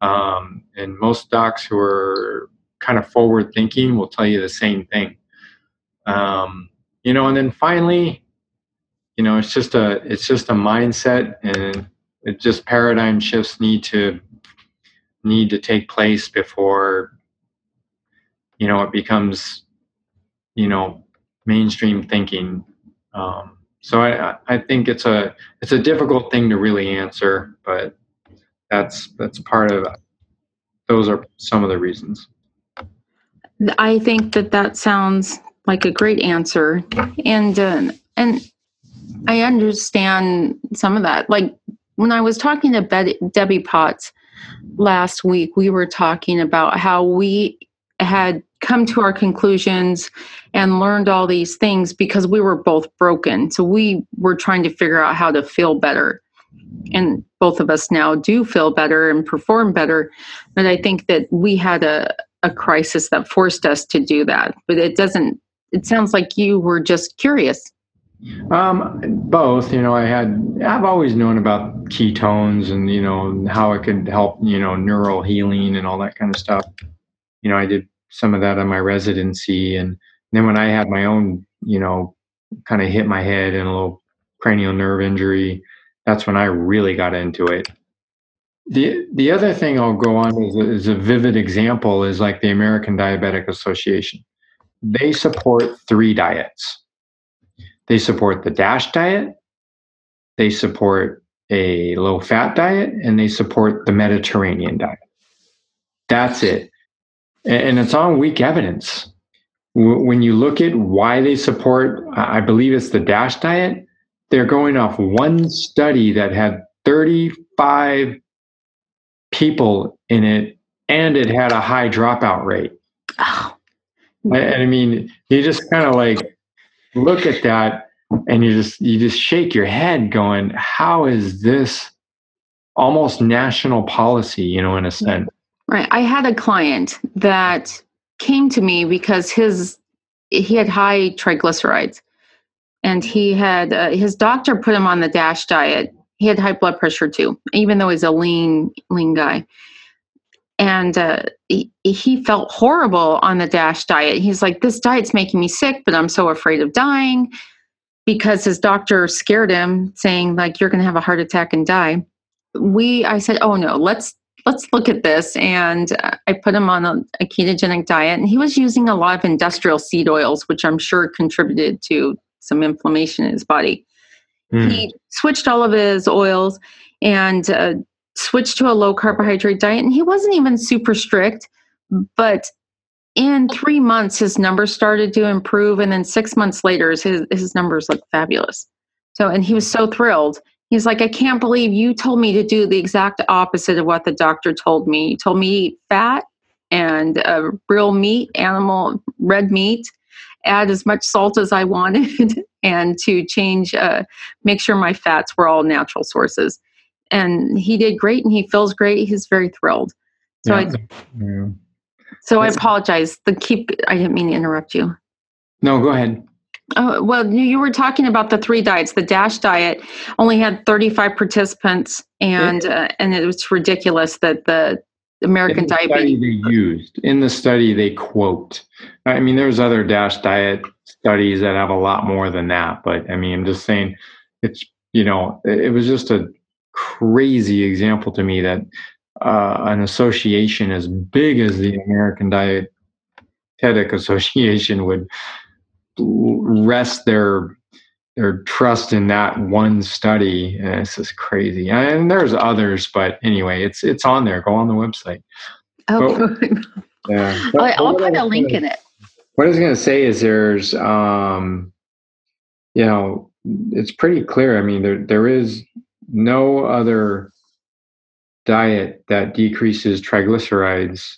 Um, and most docs who are kind of forward thinking will tell you the same thing. Um, you know and then finally you know it's just a it's just a mindset and it just paradigm shifts need to need to take place before you know it becomes you know mainstream thinking. Um, so I, I think it's a it's a difficult thing to really answer but that's that's part of those are some of the reasons. I think that that sounds like a great answer and uh, and i understand some of that. Like when i was talking to Be- debbie potts last week we were talking about how we had come to our conclusions and learned all these things because we were both broken. So we were trying to figure out how to feel better. And both of us now do feel better and perform better. But i think that we had a a crisis that forced us to do that. But it doesn't it sounds like you were just curious. Um, both, you know, I had, I've always known about ketones and, you know, how it could help, you know, neural healing and all that kind of stuff. You know, I did some of that on my residency. And then when I had my own, you know, kind of hit my head and a little cranial nerve injury, that's when I really got into it. The, the other thing I'll go on is, is a vivid example is like the American Diabetic Association they support three diets. They support the DASH diet, they support a low fat diet, and they support the Mediterranean diet. That's it. And it's on weak evidence. When you look at why they support, I believe it's the DASH diet, they're going off one study that had 35 people in it and it had a high dropout rate. Oh. And I mean, you just kind of like look at that and you just you just shake your head going, how is this almost national policy, you know, in a sense? Right. I had a client that came to me because his he had high triglycerides and he had uh, his doctor put him on the dash diet he had high blood pressure too even though he's a lean lean guy and uh, he, he felt horrible on the dash diet he's like this diet's making me sick but i'm so afraid of dying because his doctor scared him saying like you're going to have a heart attack and die we I said, "Oh no, let's let's look at this." And uh, I put him on a, a ketogenic diet, and he was using a lot of industrial seed oils, which I'm sure contributed to some inflammation in his body. Mm. He switched all of his oils and uh, switched to a low carbohydrate diet, and he wasn't even super strict, but in three months his numbers started to improve and then six months later his, his numbers looked fabulous. So and he was so thrilled. He's like i can't believe you told me to do the exact opposite of what the doctor told me. You told me to eat fat and uh, real meat animal red meat add as much salt as i wanted and to change uh, make sure my fats were all natural sources and he did great and he feels great he's very thrilled so Yeah. i Yeah. so I apologize. The keep I didn't mean to interrupt you. No, go ahead. Oh, well, you were talking about the three diets. The DASH diet only had 35 participants, and uh, and it was ridiculous that the American in the Diabetes. they used in the study they quote i mean there's other dash diet studies that have a lot more than that but i mean i'm just saying it's you know it was just a crazy example to me that uh, an association as big as the american dietetic association would rest their their trust in that one study. And it's just crazy. And there's others but anyway it's it's on there. Go on the website. Oh, yeah I- I'll put a link gonna- in it. what i was going to say is there's um you know it's pretty clear. I mean there there is no other diet that decreases triglycerides.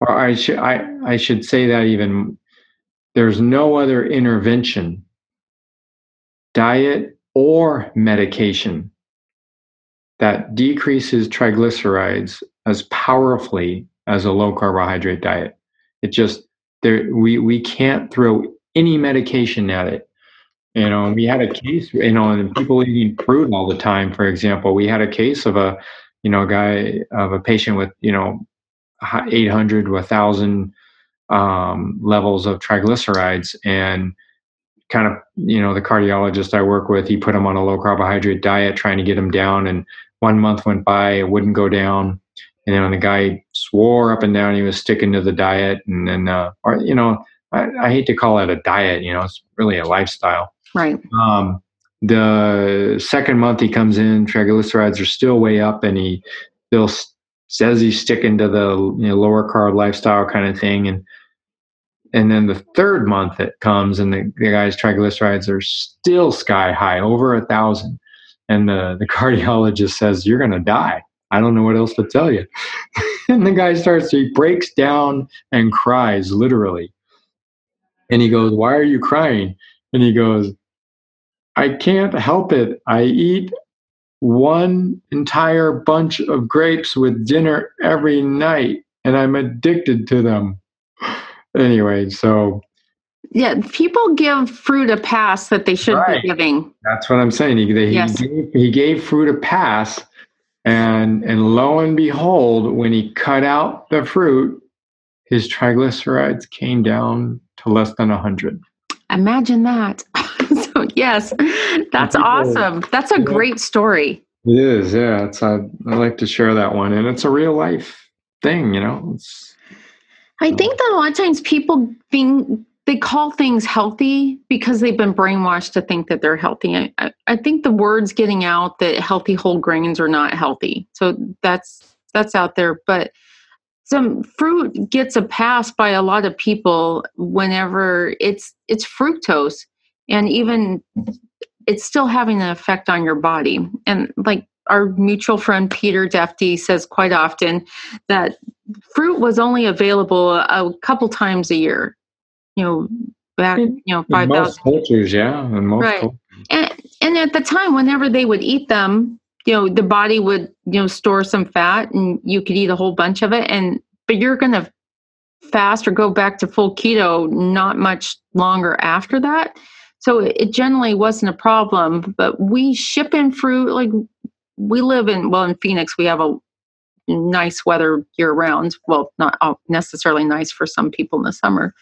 Or i should i i should say that even there's no other intervention diet or medication that decreases triglycerides as powerfully as a low carbohydrate diet. It just there we we can't throw any medication at it you know we had a case you know and people eating fruit all the time for example. We had a case of a you know a guy of a patient with you know 800 to 1000 um, levels of triglycerides and kind of you know the cardiologist i work with he put him on a low carbohydrate diet trying to get him down and one month went by it wouldn't go down. And then the guy swore up and down he was sticking to the diet and then uh, or you know I, I hate to call it a diet you know it's really a lifestyle Right. um, the second month he comes in, triglycerides are still way up, and he still says he's sticking to the you know, lower carb lifestyle kind of thing. And and then the third month it comes, and the, the guy's triglycerides are still sky high, over a thousand. And the, the cardiologist says, You're going to die. I don't know what else to tell you. and the guy starts, he breaks down and cries, literally. And he goes, Why are you crying? And he goes, I can't help it. I eat one entire bunch of grapes with dinner every night and I'm addicted to them. Anyway, so Yeah. People give fruit a pass that they should Right. be giving. that's what I'm saying. He, he, Yes. gave, he gave fruit a pass and and lo and behold, when he cut out the fruit, his triglycerides came down to less than 100. Imagine that. yes, that's People- awesome. That's a Yeah. great story. It is, yeah. It's I, I like to share that one, and it's a real life thing, you know. It's, I think that a lot of times people think they call things healthy because they've been brainwashed to think that they're healthy. I, I, I think the word's getting out that healthy whole grains are not healthy. So that's that's out there. But some fruit gets a pass by a lot of people whenever it's it's fructose and even it's still having an effect on your body. And like our mutual friend Peter Defty says quite often that fruit was only available a, a couple times a year. You know, back hmm. you know in five cultures, yeah, in most Right. cultures. and and at the time, whenever they would eat them, you know, the body would you know store some fat, and you could eat a whole bunch of it, and but you're gonna fast or go back to full keto not much longer after that. So it generally wasn't a problem. But we ship in fruit like we live in well in Phoenix we have a nice weather year round. Well, not necessarily nice for some people in the summer,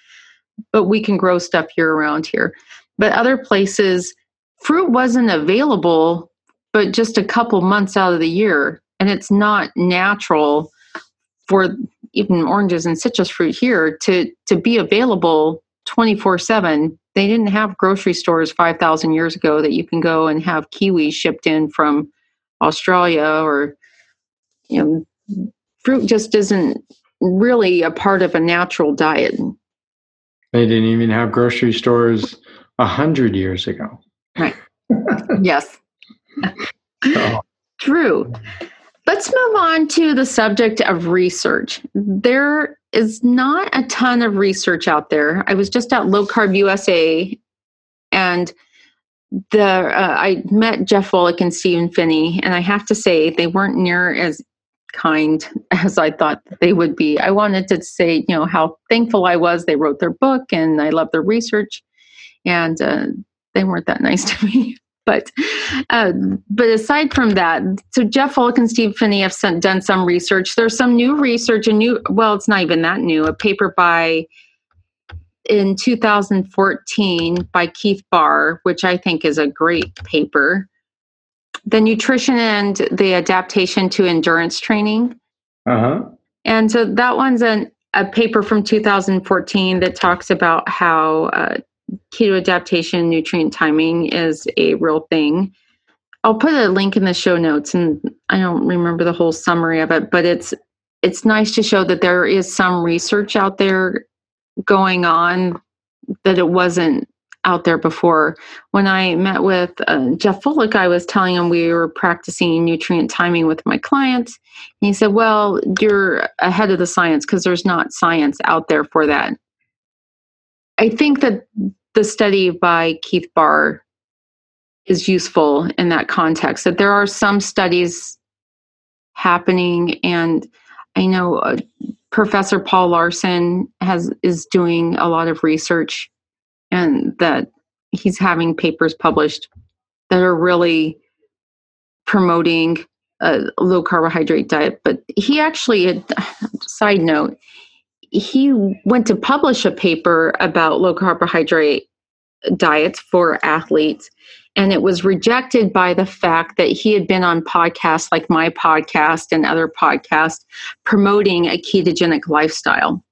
but we can grow stuff year round here. But other places, fruit wasn't available, but just a couple months out of the year. and it's not natural for even oranges and citrus fruit here to to be available 24/7 they didn't have grocery stores 5000 years ago that you can go and have kiwis shipped in from Australia or you know fruit just isn't really a part of a natural diet. They didn't even have grocery stores a hundred years ago. Right. Yes. Oh. true. Let's move on to the subject of research. There is not a ton of research out there. I was just at Low Carb USA and the uh, I met Jeff Volek and Stephen Phinney, and I have to say they weren't near as kind as I thought they would be. I wanted to say, you know, how thankful I was they wrote their book and I love their research, and uh, they weren't that nice to me but uh, but aside from that, so Jeff Volek and Steve Phinney have sent, done some research. There's some new research, a new well, it's not even that new. A paper by in 2014 by Keith Baar, which I think is a great paper. The nutrition and the adaptation to endurance training. Uh huh. And so that one's an, a paper from 2014 that talks about how uh, keto adaptation nutrient timing is a real thing. I'll put a link in the show notes and I don't remember the whole summary of it, but it's it's nice to show that there is some research out there going on that it wasn't out there before. When I met with uh, Jeff Volek, I was telling him we were practicing nutrient timing with my clients. And he said, Well, you're ahead of the science because there's not science out there for that. I think that the study by Keith Baar is useful in that context. That there are some studies happening, and I know uh, Professor Paul Laursen has is doing a lot of research, and that he's having papers published that are really promoting a low carbohydrate diet. But he actually, side note, he went to publish a paper about low carbohydrate diets for athletes and it was rejected by the fact that he had been on podcasts like my podcast and other podcasts promoting a ketogenic lifestyle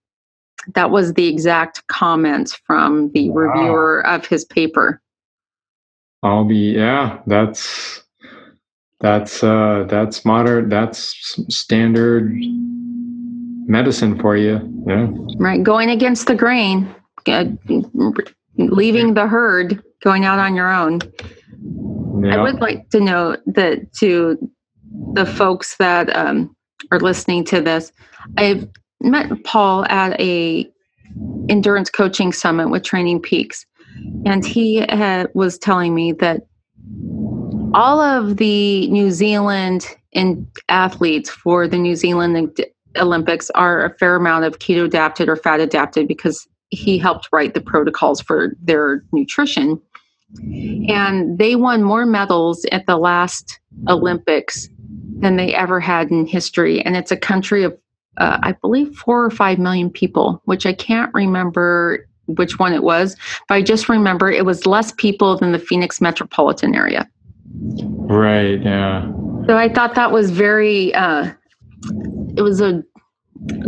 that was the exact comments from the wow. reviewer of his paper i'll be yeah that's that's uh that's modern that's standard medicine for you. Yeah. Right. Going against the grain, leaving the herd, going out on your own. Yeah. I would like to note that to the folks that um, are listening to this, I've met Paul at a endurance coaching summit with Training Peaks, and he had, was telling me that all of the New Zealand in athletes for the New Zealand Olympics are a fair amount of keto adapted or fat adapted because he helped write the protocols for their nutrition. And they won more medals at the last Olympics than they ever had in history. And it's a country of, uh, I believe, four or five million people, which I can't remember which one it was, but I just remember it was less people than the Phoenix metropolitan area. Right, yeah. So I thought that was very, uh, it was a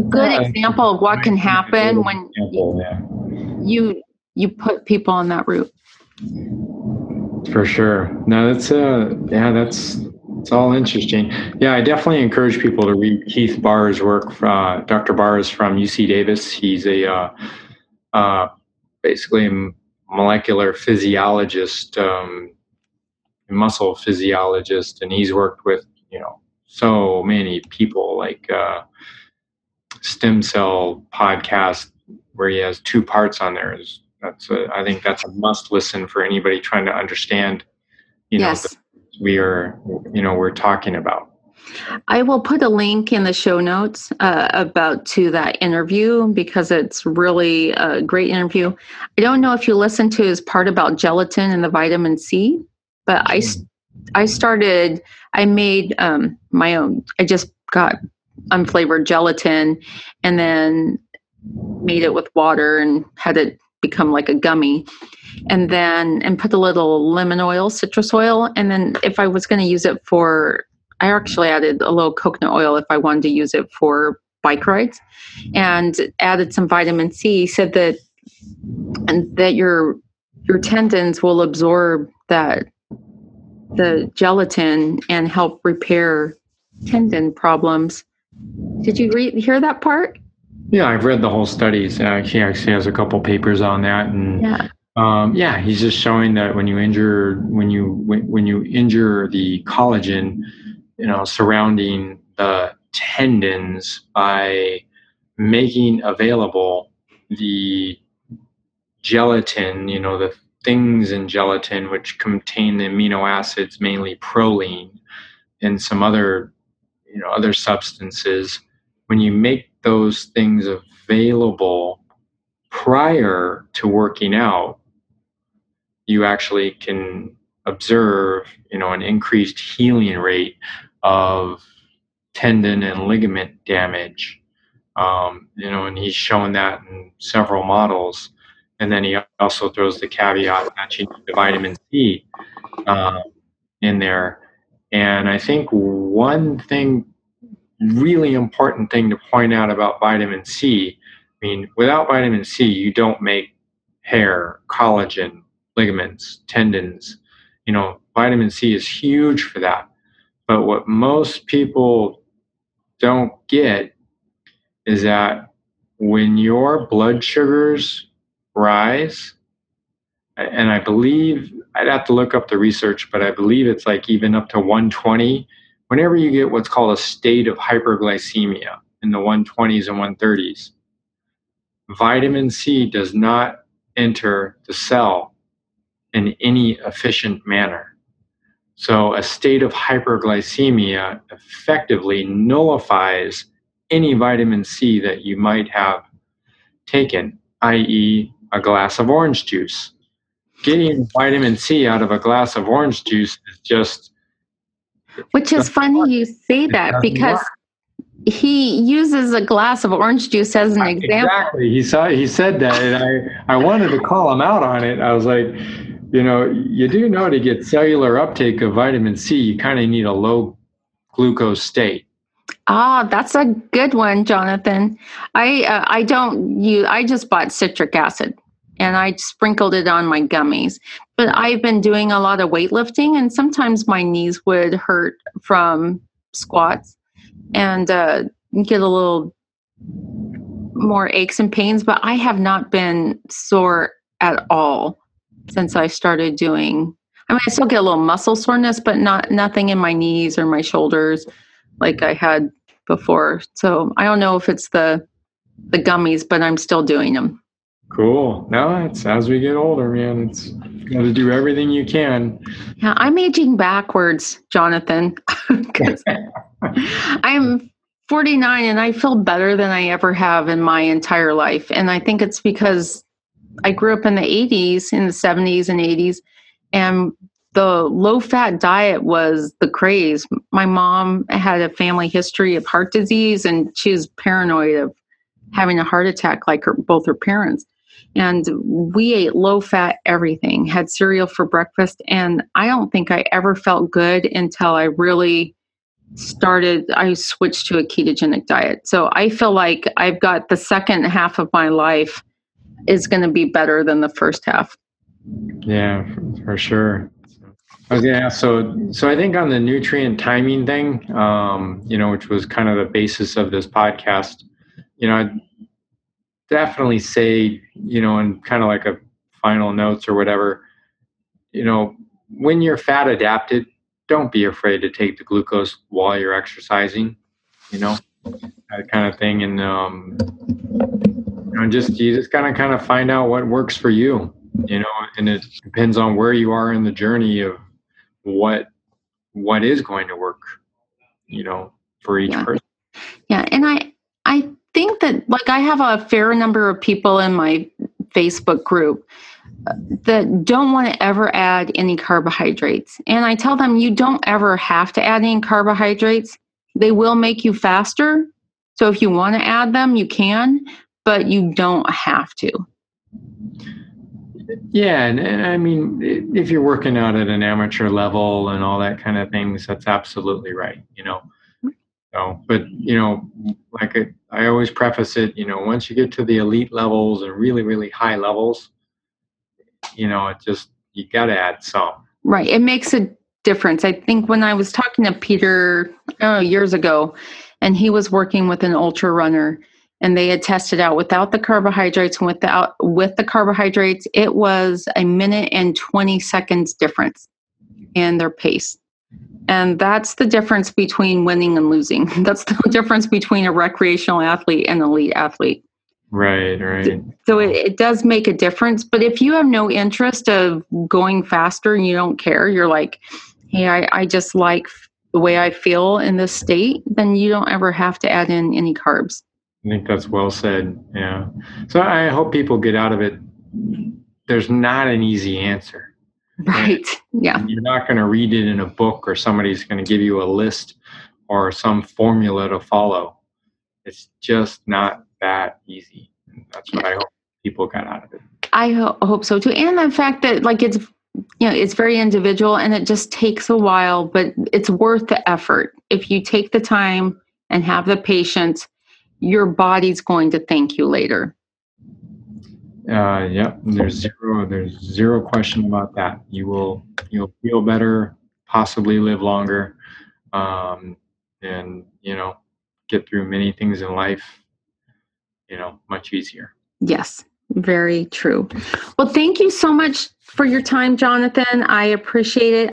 good yeah, example of what can happen when example, yeah. you you put people on that route. For sure. No, that's uh yeah, that's it's all interesting. Yeah, I definitely encourage people to read Keith Baar's work. Uh, Dr. Baar is from UC Davis. He's a uh, uh, basically a molecular physiologist, um, muscle physiologist, and he's worked with you know so many people like uh, stem cell podcast where he has two parts on there is that's a, I think that's a must listen for anybody trying to understand you know yes. we are you know we're talking about I will put a link in the show notes uh, about to that interview because it's really a great interview. I don't know if you listened to his part about gelatin and the vitamin C, but I I started I made um, my own. I just got unflavored gelatin and then made it with water and had it become like a gummy and then and put a little lemon oil citrus oil and then if i was going to use it for I actually added a little coconut oil if I wanted to use it for bike rides, and added some vitamin C. Said that and that your your tendons will absorb that the gelatin and help repair tendon problems. Did you read hear that part? Yeah, I've read the whole studies. Uh, he actually has a couple papers on that, and Yeah. um, yeah, he's just showing that when you injure when you when, when you injure the collagen, you know, surrounding the tendons by making available the gelatin, you know, the things in gelatin which contain the amino acids, mainly proline, and some other, you know, other substances. When you make those things available prior to working out, you actually can observe, you know, an increased healing rate of tendon and ligament damage. Um, you know, and he's shown that in several models. And then he also throws the caveat that you need the vitamin C uh, in there. And I think one thing, really important thing to point out about vitamin C, I mean, without vitamin C, you don't make hair, collagen, ligaments, tendons. You know, vitamin C is huge for that. But what most people don't get is that when your blood sugars rise, and I believe I'd have to look up the research, but I believe it's like even up to 120. Whenever you get what's called a state of hyperglycemia in the 120s and 130s, vitamin C does not enter the cell in any efficient manner. So, a state of hyperglycemia effectively nullifies any vitamin C that you might have taken, i.e., a glass of orange juice. Getting vitamin C out of a glass of orange juice is just Which is funny you say that because work. he uses a glass of orange juice as an example. Exactly. He saw he said that and I, I wanted to call him out on it. I was like, you know, you do know to get cellular uptake of vitamin C, you kind of need a low glucose state. Ah, that's a good one, Jonathan. I uh, I don't you I just bought citric acid, and I sprinkled it on my gummies. But I've been doing a lot of weightlifting, and sometimes my knees would hurt from squats, and uh, get a little more aches and pains. But I have not been sore at all since I started doing. I mean, I still get a little muscle soreness, but not nothing in my knees or my shoulders like I had before. So I don't know if it's the the gummies, but I'm still doing them. Cool. No, it's as we get older, man. It's got to do everything you can. Yeah, I'm aging backwards, Jonathan. I'm 49 and I feel better than I ever have in my entire life. And I think it's because I grew up in the 80s, in the 70s and 80s, and the low fat diet was the craze. My mom had a family history of heart disease and she was paranoid of having a heart attack like her both her parents. And we ate low fat everything, had cereal for breakfast. And I don't think I ever felt good until I really started, I switched to a ketogenic diet. So I feel like I've got the second half of my life is going to be better than the first half. Yeah, for, for sure. Yeah, so so I think on the nutrient timing thing, um, you know, which was kind of the basis of this podcast, you know, I'd definitely say, you know, in kind of like a final notes or whatever, you know, when you're fat adapted, don't be afraid to take the glucose while you're exercising, you know, that kind of thing, and um, you know, just you just gotta kind of find out what works for you, you know, and it depends on where you are in the journey of what what is going to work you know for each Yeah. person Yeah, and I I think that like I have a fair number of people in my Facebook group uh, that don't want to ever add any carbohydrates. And I tell them you don't ever have to add any carbohydrates. They will make you faster. So if you want to add them, you can, but you don't have to. Yeah, and, and I mean, if you're working out at an amateur level and all that kind of things, that's absolutely right. You know, so but you know, like I, I always preface it, you know, once you get to the elite levels and really, really high levels, you know, it just you got to add some. Right. It makes a difference. I think when I was talking to Peter oh, years ago, and he was working with an ultra runner, and they had tested out without the carbohydrates and without with the carbohydrates, it was a minute and 20 seconds difference in their pace. And that's the difference between winning and losing. That's the difference between a recreational athlete and an elite athlete. Right, right. So it, it does make a difference. But if you have no interest of going faster and you don't care, you're like, hey, I, I just like the way I feel in this state, then you don't ever have to add in any carbs. I think that's well said. Yeah. So I hope people get out of it. There's not an easy answer. Right. Yeah. You're not going to read it in a book or somebody's going to give you a list or some formula to follow. It's just not that easy. That's what I hope people got out of it. I ho- hope so too. And the fact that like it's you know it's very individual and it just takes a while, but it's worth the effort. If you take the time and have the patience, your body's going to thank you later. Uh, yeah, there's zero, there's zero question about that. You will, you'll feel better, possibly live longer, um, and you know, get through many things in life, you know, much easier. Yes, very true. Well, thank you so much for your time, Jonathan. I appreciate it.